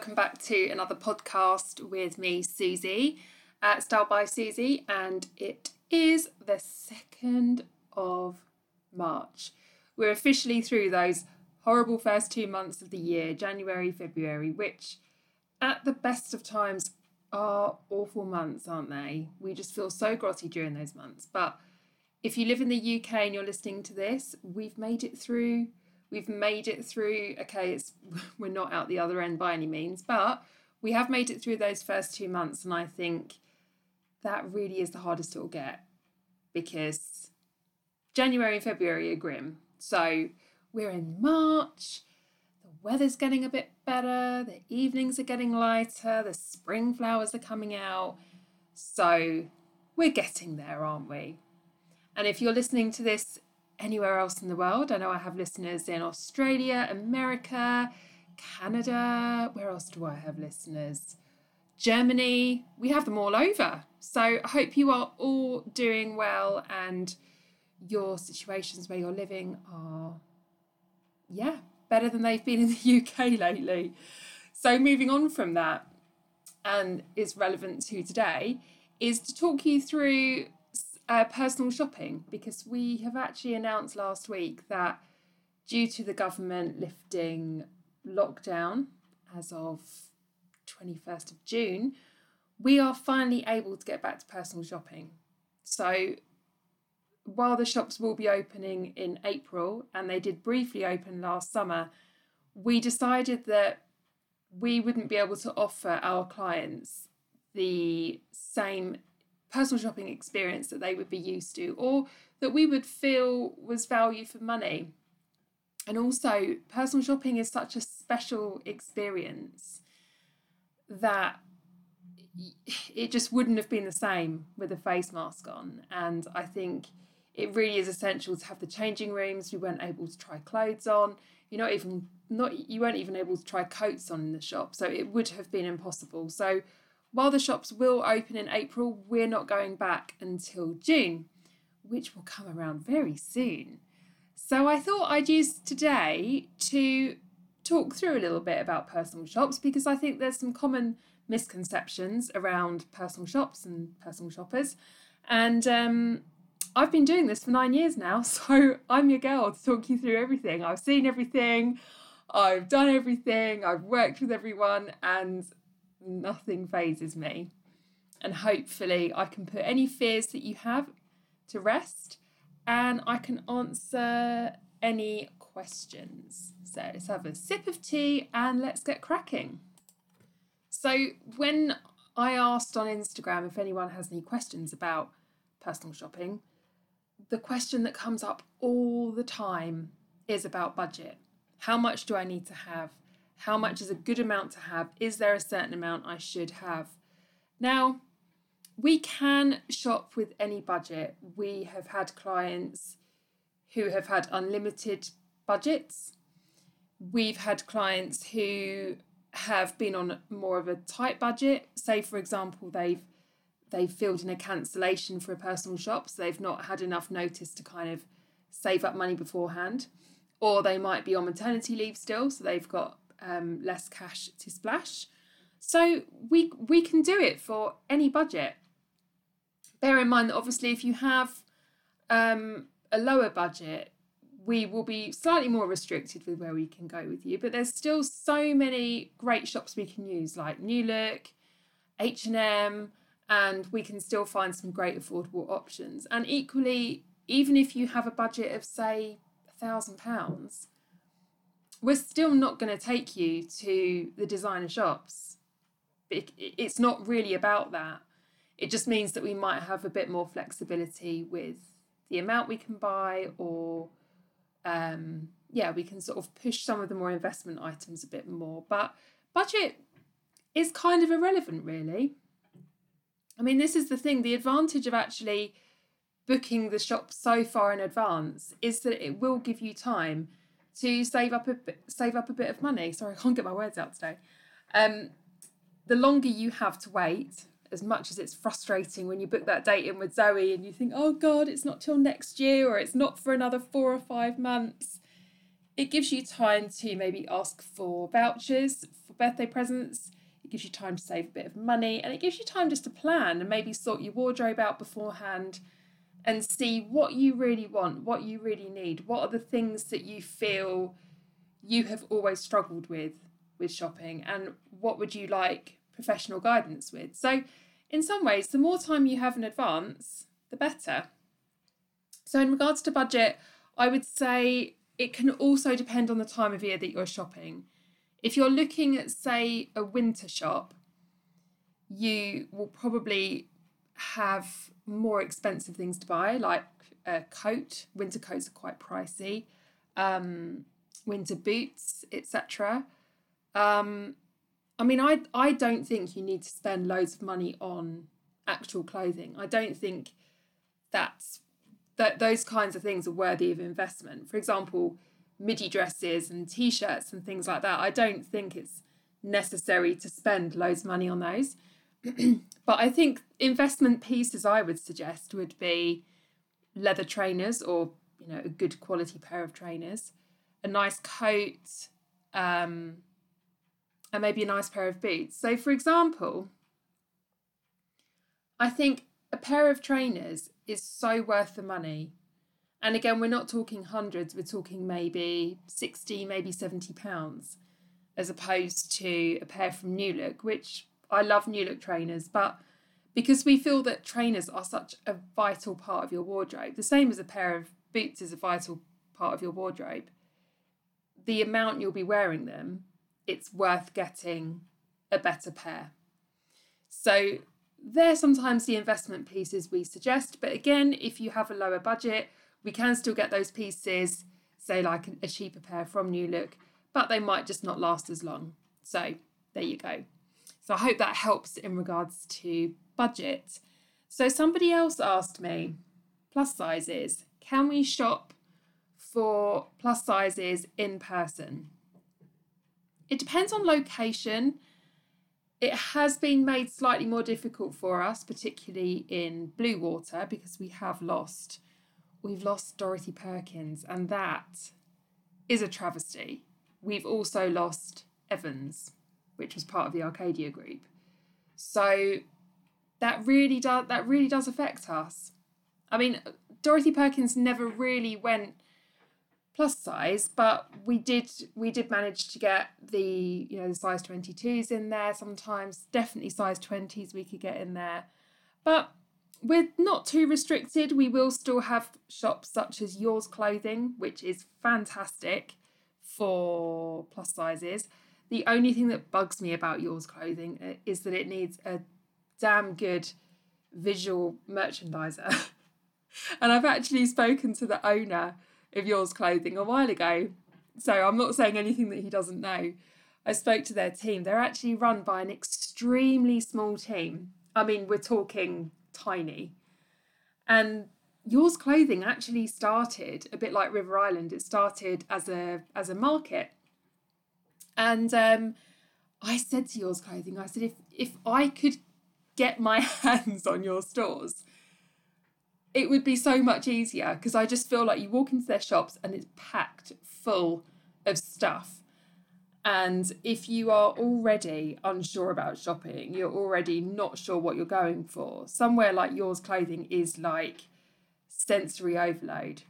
Welcome back to another podcast with me, Susie, at Style by Susie, and it is the 2nd of March. We're officially through those horrible first two months of the year, January, February, which at the best of times are awful months, aren't they? We just feel so grotty during those months. But if you live in the UK and you're listening to this, we've made it through We've made it through. Okay, it's we're not out the other end by any means, but we have made it through those first two months, and I think that really is the hardest it will get because January and February are grim. So we're in March. The weather's getting a bit better. The evenings are getting lighter. The spring flowers are coming out. So we're getting there, aren't we? And if you're listening to this anywhere else in the world. I know I have listeners in Australia, America, Canada. Where else do I have listeners? Germany. We have them all over. So I hope you are all doing well and your situations where you're living are, yeah, better than they've been in the UK lately. So moving on from that, and is relevant to today, is to talk you through uh, personal shopping because we have actually announced last week that due to the government lifting lockdown as of 21st of June, we are finally able to get back to personal shopping. So while the shops will be opening in April and they did briefly open last summer, we decided that we wouldn't be able to offer our clients the same personal shopping experience that they would be used to or that we would feel was value for money. And also, personal shopping is such a special experience that it just wouldn't have been the same with a face mask on. And I think it really is essential to have the changing rooms. We weren't able to try clothes on. You're not even not you weren't even able to try coats on in the shop. So it would have been impossible. So while the shops will open in April, we're not going back until June, which will come around very soon. So I thought I'd use today to talk through a little bit about personal shops because I think there's some common misconceptions around personal shops and personal shoppers. And um, I've been doing this for nine years now, so I'm your girl to talk you through everything. I've seen everything, I've done everything, I've worked with everyone, and nothing phases me. And hopefully, I can put any fears that you have to rest and I can answer any questions. So let's have a sip of tea and let's get cracking. So, when I asked on Instagram if anyone has any questions about personal shopping, the question that comes up all the time is about budget. How much do I need to have? How much is a good amount to have? Is there a certain amount I should have? Now, we can shop with any budget. We have had clients who have had unlimited budgets. We've had clients who have been on more of a tight budget. Say, for example, they've they've filled in a cancellation for a personal shop, so they've not had enough notice to kind of save up money beforehand. Or they might be on maternity leave still, so they've got um, less cash to splash. So we we can do it for any budget. Bear in mind that obviously if you have um, a lower budget, we will be slightly more restricted with where we can go with you. But there's still so many great shops we can use, like New Look, H and M, and we can still find some great affordable options. And equally, even if you have a budget of say a thousand pounds, we're still not going to take you to the designer shops. It's not really about that. It just means that we might have a bit more flexibility with the amount we can buy, or um, yeah, we can sort of push some of the more investment items a bit more. But budget is kind of irrelevant, really. I mean, this is the thing the advantage of actually booking the shop so far in advance is that it will give you time to save up a bit, save up a bit of money. Sorry, I can't get my words out today. Um, the longer you have to wait, as much as it's frustrating when you book that date in with Zoe and you think, oh God, it's not till next year or it's not for another four or five months. it gives you time to maybe ask for vouchers for birthday presents. It gives you time to save a bit of money and it gives you time just to plan and maybe sort your wardrobe out beforehand and see what you really want, what you really need, what are the things that you feel you have always struggled with with shopping and what would you like professional guidance with. So in some ways the more time you have in advance, the better. So in regards to budget, I would say it can also depend on the time of year that you're shopping. If you're looking at say a winter shop, you will probably have more expensive things to buy, like a coat. Winter coats are quite pricey. Um, winter boots, etc. Um, I mean, I I don't think you need to spend loads of money on actual clothing. I don't think that's that those kinds of things are worthy of investment. For example, midi dresses and t-shirts and things like that. I don't think it's necessary to spend loads of money on those. but I think investment pieces I would suggest would be leather trainers or you know a good quality pair of trainers, a nice coat, um, and maybe a nice pair of boots. So, for example, I think a pair of trainers is so worth the money. And again, we're not talking hundreds, we're talking maybe 60, maybe 70 pounds, as opposed to a pair from New Look, which I love New Look trainers, but because we feel that trainers are such a vital part of your wardrobe, the same as a pair of boots is a vital part of your wardrobe, the amount you'll be wearing them, it's worth getting a better pair. So they're sometimes the investment pieces we suggest, but again, if you have a lower budget, we can still get those pieces, say like a cheaper pair from New Look, but they might just not last as long. So there you go. So I hope that helps in regards to budget. So somebody else asked me plus sizes. Can we shop for plus sizes in person? It depends on location. It has been made slightly more difficult for us, particularly in Bluewater, because we have lost we've lost Dorothy Perkins, and that is a travesty. We've also lost Evans which was part of the Arcadia group. So that really does that really does affect us. I mean, Dorothy Perkins never really went plus size, but we did we did manage to get the you know the size 22s in there sometimes, definitely size 20s we could get in there. But we're not too restricted. We will still have shops such as Yours Clothing, which is fantastic for plus sizes. The only thing that bugs me about yours clothing uh, is that it needs a damn good visual merchandiser. and I've actually spoken to the owner of yours clothing a while ago. So I'm not saying anything that he doesn't know. I spoke to their team. They're actually run by an extremely small team. I mean, we're talking tiny. And yours clothing actually started a bit like River Island. It started as a as a market and um, I said to Yours Clothing, I said, if if I could get my hands on your stores, it would be so much easier because I just feel like you walk into their shops and it's packed full of stuff. And if you are already unsure about shopping, you're already not sure what you're going for, somewhere like yours clothing is like sensory overload.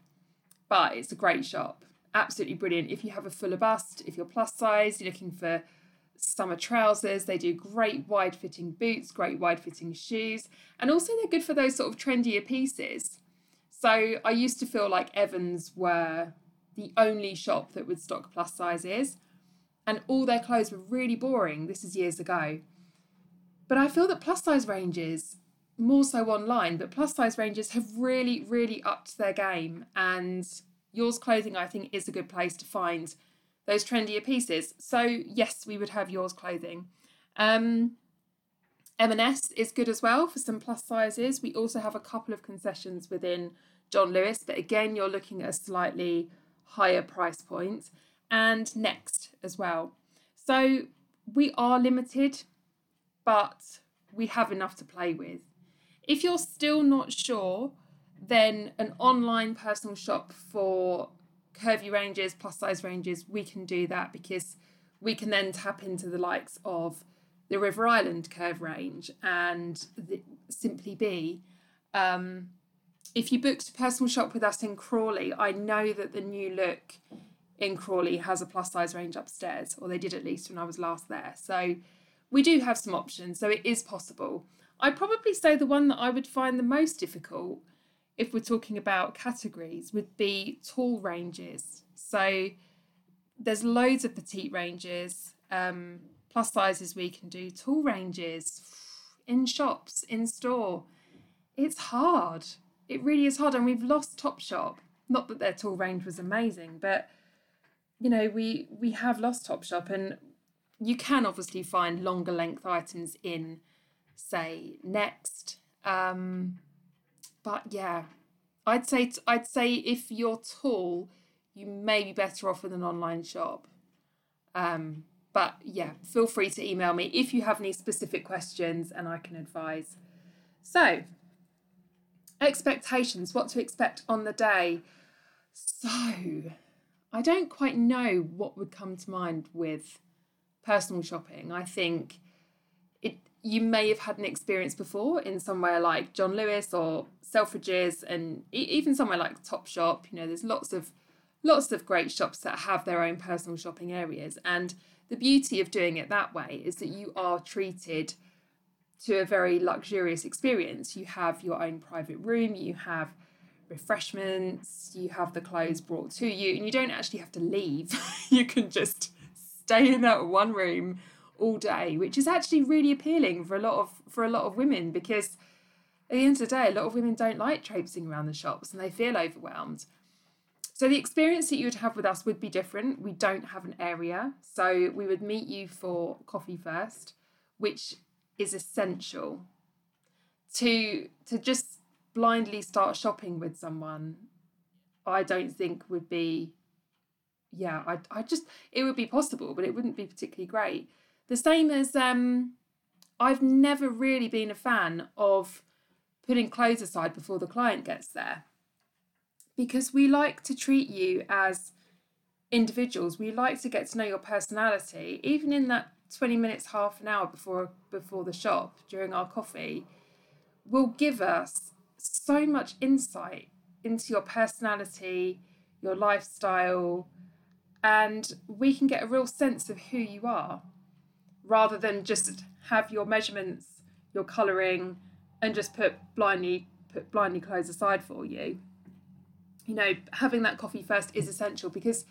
But it's a great shop absolutely brilliant. If you have a fuller bust, if you're plus size, you're looking for summer trousers, they do great wide fitting boots, great wide fitting shoes, and also they're good for those sort of trendier pieces. So I used to feel like Evans were the only shop that would stock plus sizes, and all their clothes were really boring. This is years ago. But I feel that plus size ranges, more so online, but plus size ranges have really, really upped their game and yours clothing i think is a good place to find those trendier pieces. So yes we would have yours clothing. Um, m&s is good as well for some plus sizes. We also have a couple of concessions within john lewis but again you're looking at a slightly higher price point. and next as well. So we are limited but we have enough to play with. If you're still not sure then an online personal shop for curvy ranges, plus size ranges, we can do that because we can then tap into the likes of the River Island curve range and the Simply Be. Um, if you booked a personal shop with us in Crawley, I know that the new look in Crawley has a plus size range upstairs, or they did at least when I was last there. So we do have some options, so it is possible. I'd probably say the one that I would find the most difficult, if we're talking about categories, would be tall ranges. So there's loads of petite ranges, um, plus sizes we can do, tall ranges in shops, in store. It's hard. It really is hard. And we've lost Topshop. Not that their tall range was amazing, but you know, we we have lost Topshop and you can obviously find longer length items in say next um but yeah i'd say t- i'd say if you're tall you may be better off with an online shop. Um but yeah feel free to email me if you have any specific questions and i can advise. So expectations what to expect on the day. So i don't quite know what would come to mind with personal shopping. I think you may have had an experience before in somewhere like John Lewis or Selfridges and even somewhere like Topshop. You know, there's lots of lots of great shops that have their own personal shopping areas. And the beauty of doing it that way is that you are treated to a very luxurious experience. You have your own private room, you have refreshments, you have the clothes brought to you, and you don't actually have to leave. you can just stay in that one room all day, which is actually really appealing for a lot of for a lot of women because at the end of the day, a lot of women don't like traipsing around the shops and they feel overwhelmed. So the experience that you would have with us would be different. We don't have an area, so we would meet you for coffee first, which is essential to to just blindly start shopping with someone. I don't think would be yeah, I I just it would be possible, but it wouldn't be particularly great. The same as um, I've never really been a fan of putting clothes aside before the client gets there. Because we like to treat you as individuals. We like to get to know your personality, even in that 20 minutes, half an hour before before the shop during our coffee, will give us so much insight into your personality, your lifestyle, and we can get a real sense of who you are rather than just have your measurements, your colouring, and just put blindly put blindly clothes aside for you. You know, having that coffee first is essential because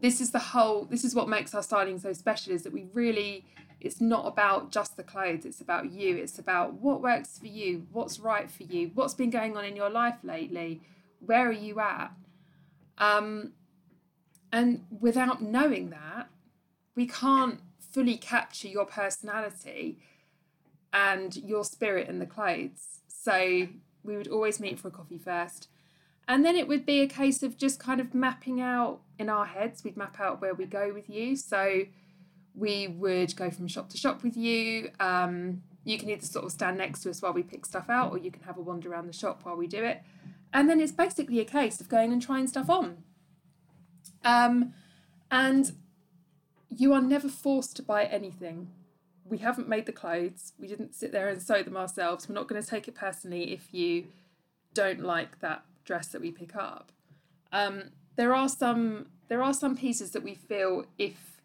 this is the whole this is what makes our styling so special is that we really it's not about just the clothes it's about you it's about what works for you what's right for you what's been going on in your life lately where are you at um and without knowing that we can't fully capture your personality and your spirit in the clothes. So we would always meet for a coffee first. And then it would be a case of just kind of mapping out in our heads, we'd map out where we go with you. So we would go from shop to shop with you. Um, you can either sort of stand next to us while we pick stuff out, or you can have a wander around the shop while we do it. And then it's basically a case of going and trying stuff on. Um, and you are never forced to buy anything. We haven't made the clothes. We didn't sit there and sew them ourselves. We're not going to take it personally if you don't like that dress that we pick up. Um, there are some there are some pieces that we feel if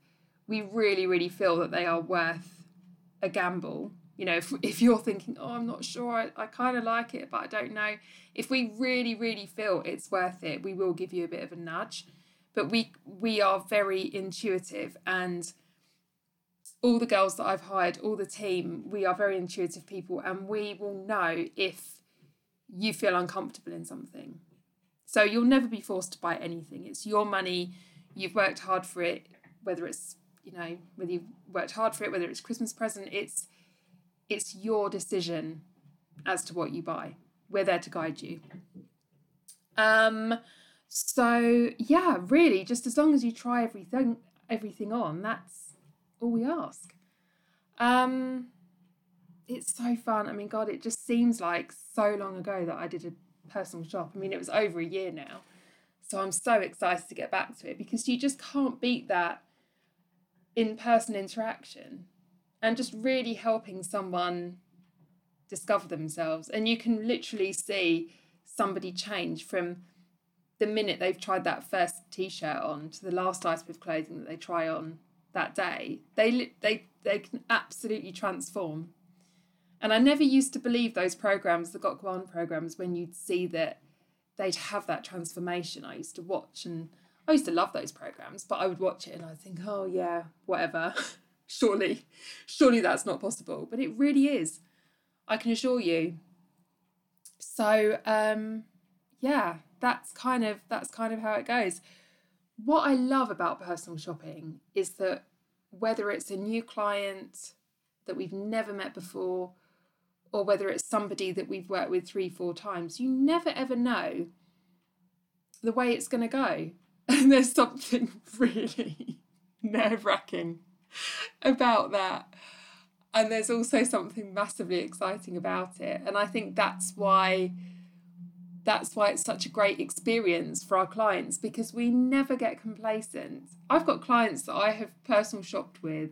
we really really feel that they are worth a gamble. You know, if, if you're thinking, oh, I'm not sure, I, I kind of like it, but I don't know. If we really, really feel it's worth it, we will give you a bit of a nudge but we we are very intuitive and all the girls that I've hired, all the team, we are very intuitive people and we will know if you feel uncomfortable in something. So you'll never be forced to buy anything. It's your money, you've worked hard for it, whether it's, you know, whether you've worked hard for it, whether it's Christmas present, it's it's your decision as to what you buy. We're there to guide you. Um so yeah, really, just as long as you try everything everything on, that's all we ask. Um it's so fun. I mean, God, it just seems like so long ago that I did a personal shop. I mean, it was over a year now. So I'm so excited to get back to it because you just can't beat that in person interaction and just really helping someone discover themselves. And you can literally see somebody change from the minute they've tried that first t-shirt on to the last item of clothing that they try on that day they they they can absolutely transform. And i never used to believe those programs the gok wan programs when you'd see that they'd have that transformation. I used to watch and i used to love those programs but i would watch it and i'd think oh yeah whatever. Surely surely that's not possible. But it really is. I can assure you. So um yeah that's kind of that's kind of how it goes. What I love about personal shopping is that whether it's a new client that we've never met before or whether it's somebody that we've worked with three, four times, you never ever know the way it's going to go. And there's something really nerve wracking about that. And there's also something massively exciting about it. And I think that's why that's why it's such a great experience for our clients because we never get complacent. I've got clients that I have personal shopped with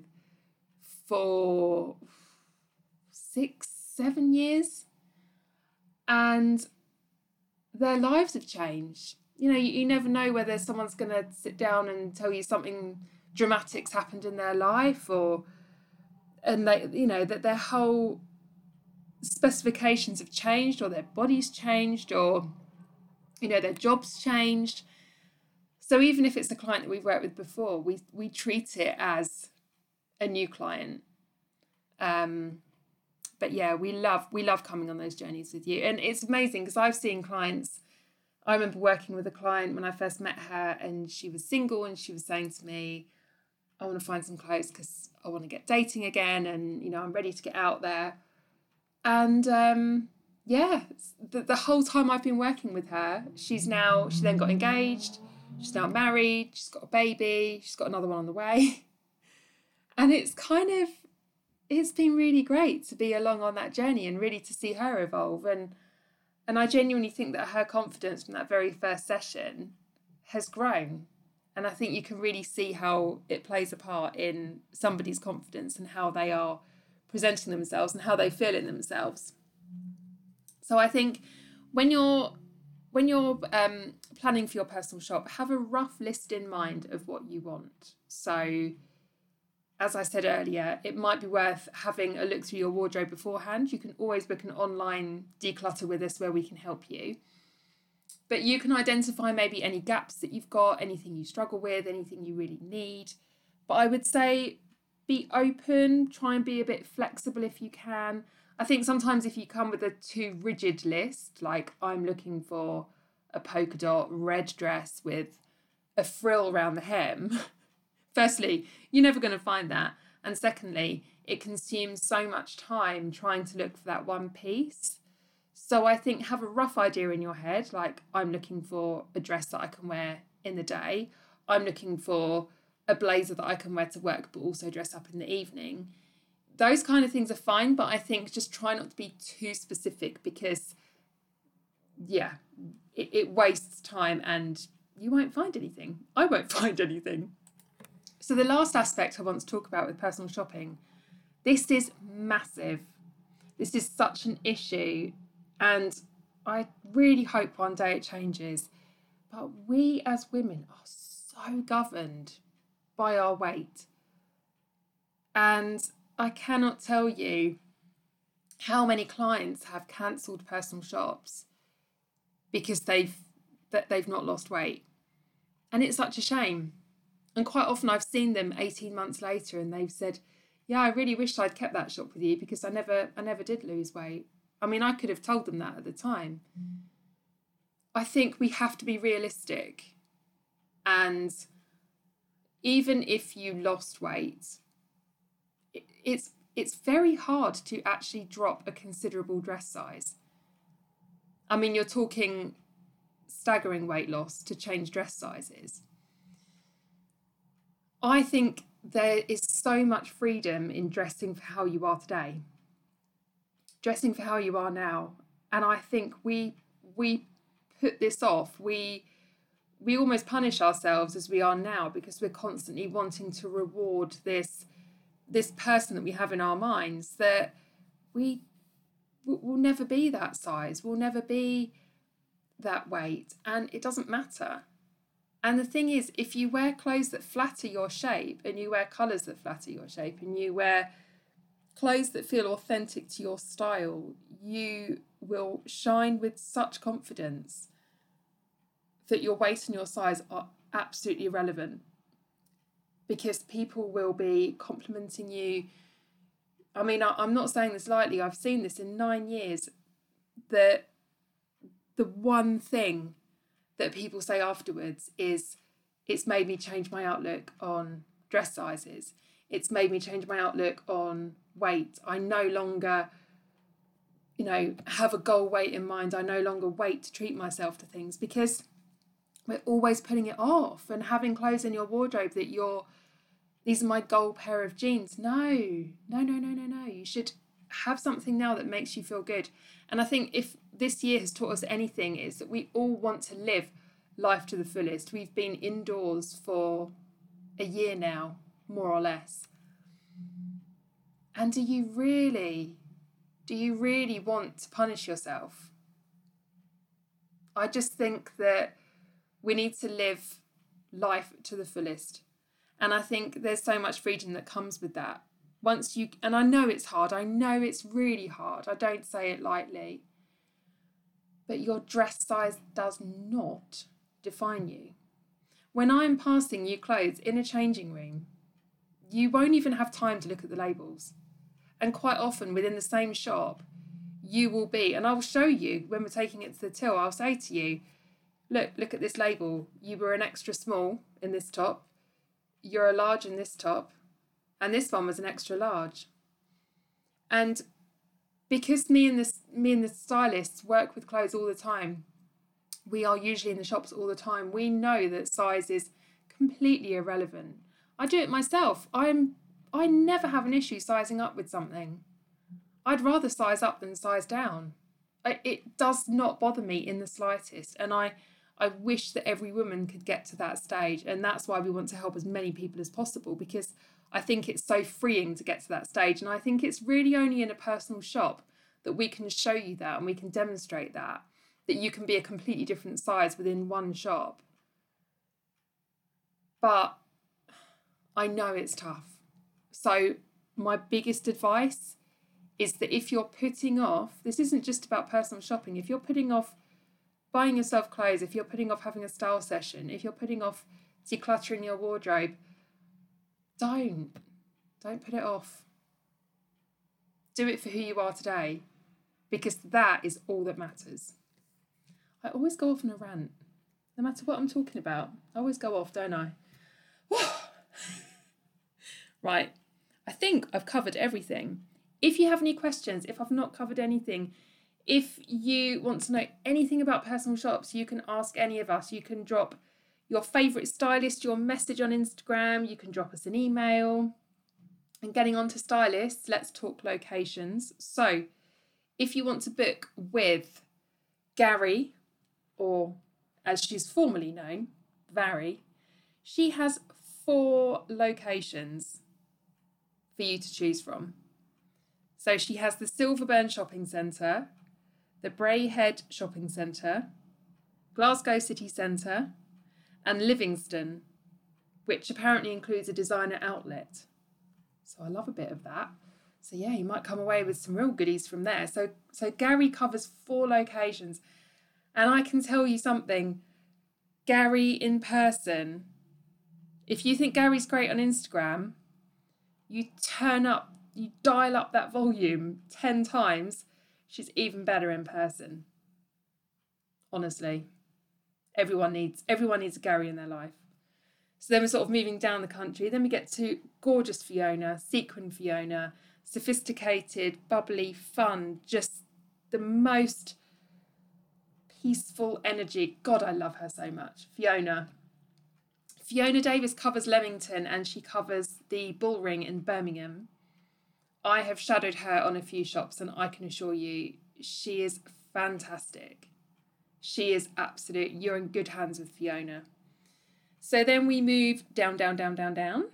for six, seven years, and their lives have changed. You know, you, you never know whether someone's going to sit down and tell you something dramatic's happened in their life or and they you know that their whole specifications have changed or their bodies changed or you know their jobs changed. So even if it's a client that we've worked with before we we treat it as a new client. Um but yeah we love we love coming on those journeys with you. And it's amazing because i've seen clients i remember working with a client when i first met her and she was single and she was saying to me i want to find some clothes because i want to get dating again and you know i'm ready to get out there and um, yeah, the, the whole time I've been working with her, she's now, she then got engaged, she's now married, she's got a baby, she's got another one on the way. And it's kind of, it's been really great to be along on that journey and really to see her evolve. And, and I genuinely think that her confidence from that very first session has grown. And I think you can really see how it plays a part in somebody's confidence and how they are presenting themselves and how they feel in themselves. So I think when you're when you're um, planning for your personal shop, have a rough list in mind of what you want. So, as I said earlier, it might be worth having a look through your wardrobe beforehand. You can always book an online declutter with us where we can help you. But you can identify maybe any gaps that you've got, anything you struggle with, anything you really need. But I would say be open, try and be a bit flexible if you can. I think sometimes if you come with a too rigid list, like I'm looking for a polka dot red dress with a frill around the hem, firstly, you're never going to find that. And secondly, it consumes so much time trying to look for that one piece. So I think have a rough idea in your head, like I'm looking for a dress that I can wear in the day. I'm looking for a blazer that I can wear to work but also dress up in the evening. Those kind of things are fine, but I think just try not to be too specific because, yeah, it, it wastes time and you won't find anything. I won't find anything. So, the last aspect I want to talk about with personal shopping this is massive. This is such an issue, and I really hope one day it changes. But we as women are so governed by our weight. And I cannot tell you how many clients have cancelled personal shops because they've that they've not lost weight. And it's such a shame. And quite often I've seen them 18 months later and they've said, "Yeah, I really wished I'd kept that shop with you because I never I never did lose weight." I mean, I could have told them that at the time. Mm. I think we have to be realistic and even if you lost weight, it's it's very hard to actually drop a considerable dress size. I mean, you're talking staggering weight loss to change dress sizes. I think there is so much freedom in dressing for how you are today, dressing for how you are now. And I think we we put this off. We we almost punish ourselves as we are now because we're constantly wanting to reward this this person that we have in our minds that we will never be that size. We'll never be that weight. And it doesn't matter. And the thing is if you wear clothes that flatter your shape and you wear colors that flatter your shape and you wear clothes that feel authentic to your style you will shine with such confidence that your weight and your size are absolutely irrelevant because people will be complimenting you. I mean, I, am not saying this lightly, I've seen this in nine years. That the one thing that people say afterwards is it's made me change my outlook on dress sizes. It's made me change my outlook on weight. I no longer, you know, have a goal weight in mind. I no longer wait to treat myself to things because we're always putting it off and having clothes in your wardrobe that you're these are my goal pair of jeans. No, no, no, no, no, no. You should have something now that makes you feel good. And I think if this year has taught us anything, is that we all want to live life to the fullest. We've been indoors for a year now, more or less. And do you really, do you really want to punish yourself? I just think that we need to live life to the fullest. And I think there's so much freedom that comes with that. Once you, and I know it's hard, I know it's really hard, I don't say it lightly, but your dress size does not define you. When I'm passing you clothes in a changing room, you won't even have time to look at the labels. And quite often within the same shop, you will be, and I'll show you when we're taking it to the till, I'll say to you, look, look at this label. You were an extra small in this top. You're a large in this top. And this one was an extra large. And because me and this me and the stylists work with clothes all the time, we are usually in the shops all the time. We know that size is completely irrelevant. I do it myself. I'm I never have an issue sizing up with something. I'd rather size up than size down. It does not bother me in the slightest, and I I wish that every woman could get to that stage. And that's why we want to help as many people as possible because I think it's so freeing to get to that stage. And I think it's really only in a personal shop that we can show you that and we can demonstrate that, that you can be a completely different size within one shop. But I know it's tough. So, my biggest advice is that if you're putting off, this isn't just about personal shopping, if you're putting off buying yourself clothes, if you're putting off having a style session, if you're putting off decluttering your wardrobe, don't. Don't put it off. Do it for who you are today because that is all that matters. I always go off on a rant, no matter what I'm talking about. I always go off, don't I? right, I think I've covered everything. If you have any questions, if I've not covered anything, if you want to know anything about personal shops, you can ask any of us. You can drop your favourite stylist your message on Instagram, you can drop us an email. And getting on to stylists, let's talk locations. So, if you want to book with Gary, or as she's formally known, Vary, she has four locations for you to choose from. So she has the Silverburn Shopping Centre, the Braehead Shopping Centre, Glasgow City Centre, and Livingston, which apparently includes a designer outlet. So I love a bit of that. So yeah, you might come away with some real goodies from there. So so Gary covers four locations. And I can tell you something, Gary in person, if you think Gary's great on Instagram, you turn up, you dial up that volume 10 times She's even better in person. Honestly. Everyone needs everyone needs a Gary in their life. So then we're sort of moving down the country. Then we get to gorgeous Fiona, sequin Fiona, sophisticated, bubbly, fun, just the most peaceful energy. God, I love her so much. Fiona. Fiona Davis covers Leamington and she covers the Bullring in Birmingham. I have shadowed her on a few shops, and I can assure you she is fantastic. She is absolute. You're in good hands with Fiona. So then we move down, down, down, down, down,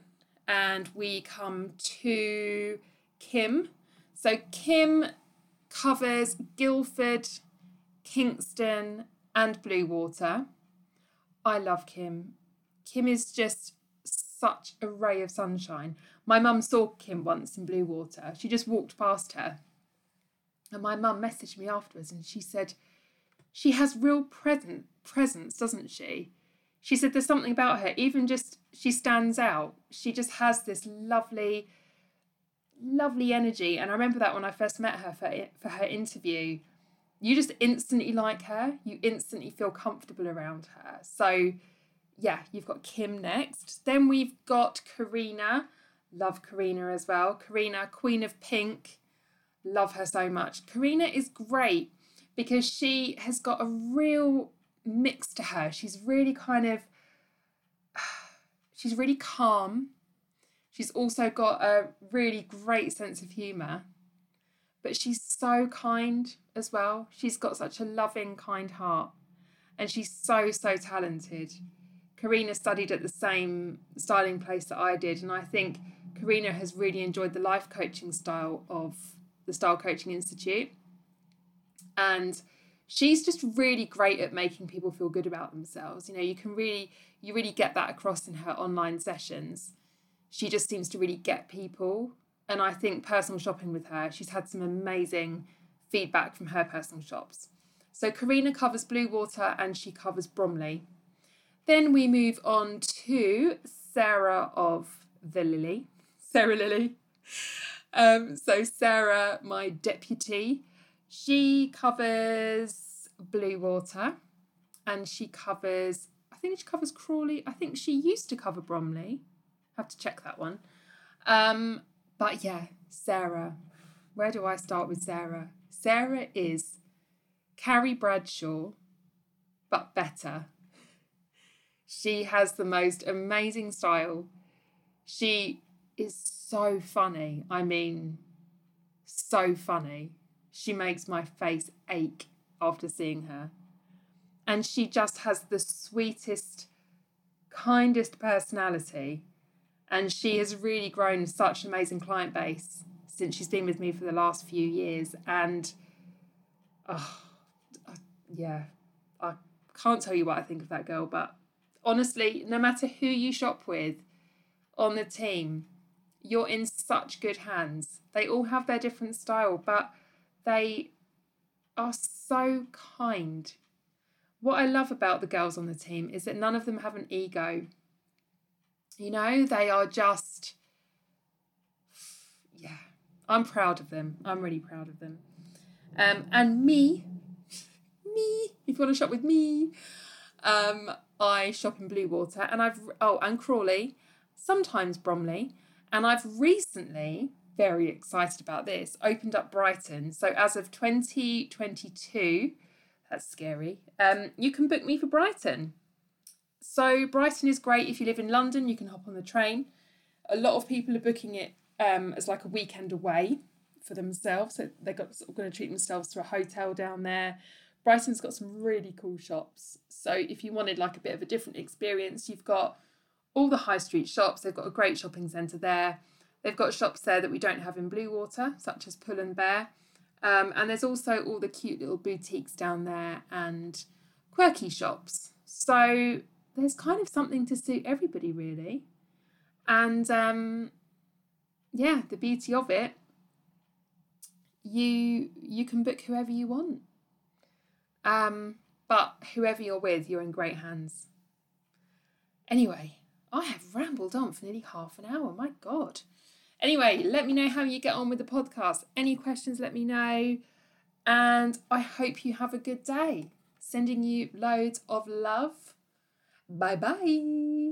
and we come to Kim. So Kim covers Guildford, Kingston, and Bluewater. I love Kim. Kim is just such a ray of sunshine. My mum saw Kim once in Bluewater. She just walked past her. And my mum messaged me afterwards and she said, She has real present presence, doesn't she? she said there's something about her, even just she stands out. She just has this lovely, lovely energy. And I remember that when I first met her for, for her interview, you just instantly like her, you instantly feel comfortable around her. So, yeah, you've got Kim next. Then we've got Karina. Love Karina as well. Karina, Queen of Pink. Love her so much. Karina is great because she has got a real mix to her. She's really kind of she's really calm. She's also got a really great sense of humour. But she's so kind as well. She's got such a loving, kind heart. And she's so, so talented. Karina studied at the same styling place that I did, and I think Karina has really enjoyed the life coaching style of the Style Coaching Institute. And she's just really great at making people feel good about themselves. You know, you can really, you really get that across in her online sessions. She just seems to really get people. And I think personal shopping with her, she's had some amazing feedback from her personal shops. So Karina covers Bluewater and she covers Bromley. Then we move on to Sarah of the Lily. Sarah Lily. Um, so Sarah, my deputy, she covers Bluewater and she covers, I think she covers Crawley. I think she used to cover Bromley. Have to check that one. Um, but yeah, Sarah. Where do I start with Sarah? Sarah is Carrie Bradshaw, but better. She has the most amazing style. She is so funny. I mean, so funny. She makes my face ache after seeing her. And she just has the sweetest, kindest personality. And she has really grown such an amazing client base since she's been with me for the last few years. And oh, yeah, I can't tell you what I think of that girl, but honestly, no matter who you shop with on the team, you're in such good hands. They all have their different style, but they are so kind. What I love about the girls on the team is that none of them have an ego. You know, they are just, yeah, I'm proud of them. I'm really proud of them. Um, and me, me, if you want to shop with me, um, I shop in Bluewater and I've, oh, and Crawley, sometimes Bromley. And I've recently very excited about this. Opened up Brighton. So as of 2022, that's scary. Um, you can book me for Brighton. So Brighton is great if you live in London. You can hop on the train. A lot of people are booking it um, as like a weekend away for themselves. So they're got, sort of going to treat themselves to a hotel down there. Brighton's got some really cool shops. So if you wanted like a bit of a different experience, you've got all the high street shops. They've got a great shopping centre there. They've got shops there that we don't have in Bluewater, such as Pull and Bear. Um, and there's also all the cute little boutiques down there and quirky shops. So there's kind of something to suit everybody, really. And um, yeah, the beauty of it, you you can book whoever you want. Um, but whoever you're with, you're in great hands. Anyway, I have rambled on for nearly half an hour. My God. Anyway, let me know how you get on with the podcast. Any questions, let me know. And I hope you have a good day. Sending you loads of love. Bye bye.